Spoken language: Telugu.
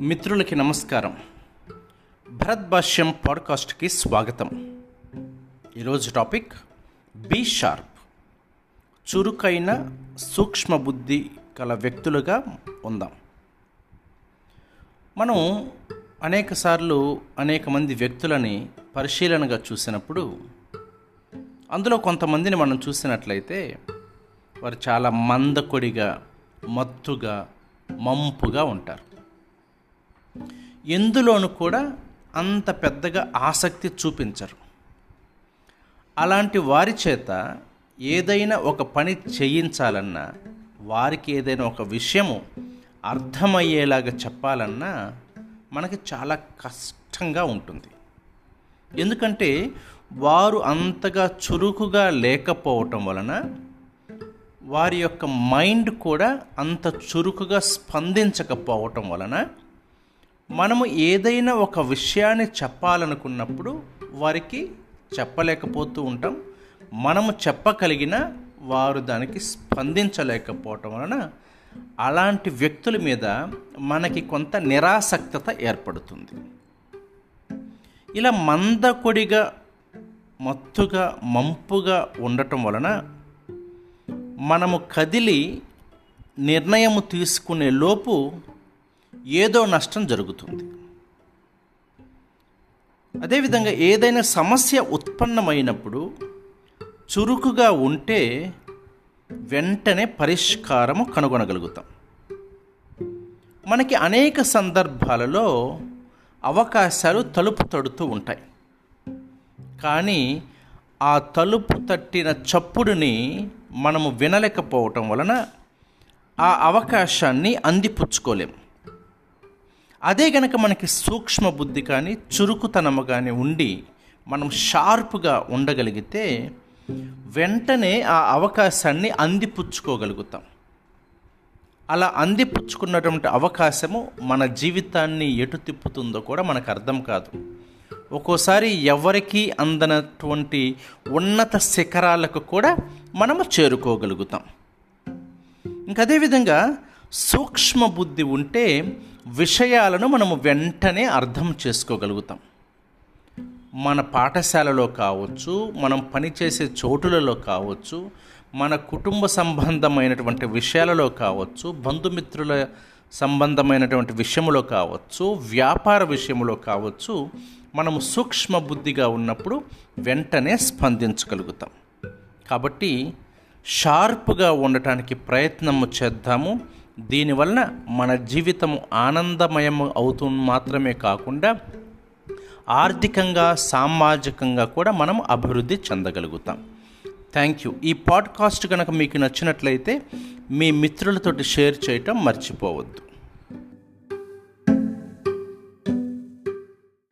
మిత్రులకి నమస్కారం. భరత్ భాష్యం పాడ్కాస్ట్కి స్వాగతం. ఈరోజు టాపిక్ బీ షార్ప్. చురుకైన సూక్ష్మ బుద్ధి గల వ్యక్తులుగా ఉందాం. మనం అనేకసార్లు అనేక మంది వ్యక్తులని పరిశీలనగా చూసినప్పుడు అందులో కొంతమందిని మనం చూసినట్లయితే వారు చాలా మందకొడిగా మత్తుగా మంపుగా ఉంటారు. ఎందులోనూ కూడా అంత పెద్దగా ఆసక్తి చూపించరు. అలాంటి వారి చేత ఏదైనా ఒక పని చేయించాలన్నా వారికి ఏదైనా ఒక విషయము అర్థమయ్యేలాగా చెప్పాలన్నా మనకి చాలా కష్టంగా ఉంటుంది. ఎందుకంటే వారు అంతగా చురుకుగా లేకపోవటం వలన వారి యొక్క మైండ్ కూడా అంత చురుకుగా స్పందించకపోవటం వలన మనము ఏదైనా ఒక విషయాన్ని చెప్పాలనుకున్నప్పుడు వారికి చెప్పలేకపోతూ ఉంటాం. మనము చెప్పగలిగిన వారు దానికి స్పందించలేకపోవటం వలన అలాంటి వ్యక్తుల మీద మనకి కొంత నిరాసక్తత ఏర్పడుతుంది. ఇలా మందకొడిగా మత్తుగా మంపుగా ఉండటం వలన మనము కదిలి నిర్ణయము తీసుకునే లోపు ఏదో నష్టం జరుగుతుంది. అదేవిధంగా ఏదైనా సమస్య ఉత్పన్నమైనప్పుడు చురుకుగా ఉంటే వెంటనే పరిష్కారము కనుగొనగలుగుతాం. మనకి అనేక సందర్భాలలో అవకాశాలు తలుపు తడుతూ ఉంటాయి. కానీ ఆ తలుపు తట్టిన చప్పుడుని మనము వినలేకపోవటం వలన ఆ అవకాశాన్ని అందిపుచ్చుకోలేం. అదే గనక మనకి సూక్ష్మ బుద్ధి కానీ చురుకుతనము కానీ ఉండి మనం షార్ప్గా ఉండగలిగితే వెంటనే ఆ అవకాశాన్ని అందిపుచ్చుకోగలుగుతాం. అలా అందిపుచ్చుకున్నటువంటి అవకాశము మన జీవితాన్ని ఎటు తిప్పుతుందో కూడా మనకు అర్థం కాదు. ఒక్కోసారి ఎవరికీ అందనటువంటి ఉన్నత శిఖరాలకు కూడా మనము చేరుకోగలుగుతాం. ఇంకా అదేవిధంగా సూక్ష్మ బుద్ధి ఉంటే విషయాలను మనము వెంటనే అర్థం చేసుకోగలుగుతాం. మన పాఠశాలలో కావచ్చు మనం పనిచేసే చోటులలో కావచ్చు మన కుటుంబ సంబంధమైనటువంటి విషయాలలో కావచ్చు బంధుమిత్రుల సంబంధమైనటువంటి విషయంలో కావచ్చు వ్యాపార విషయంలో కావచ్చు మనము సూక్ష్మ బుద్ధిగా ఉన్నప్పుడు వెంటనే స్పందించగలుగుతాం. కాబట్టి షార్ప్గా ఉండటానికి ప్రయత్నము చేద్దాము. దీనివలన మన జీవితం ఆనందమయం అవుతూ మాత్రమే కాకుండా ఆర్థికంగా సామాజికంగా కూడా మనం అభివృద్ధి చెందగలుగుతాం. థ్యాంక్ యూ ఈ పాడ్కాస్ట్ కనుక మీకు నచ్చినట్లయితే మీ మిత్రులతోటి షేర్ చేయటం మర్చిపోవద్దు.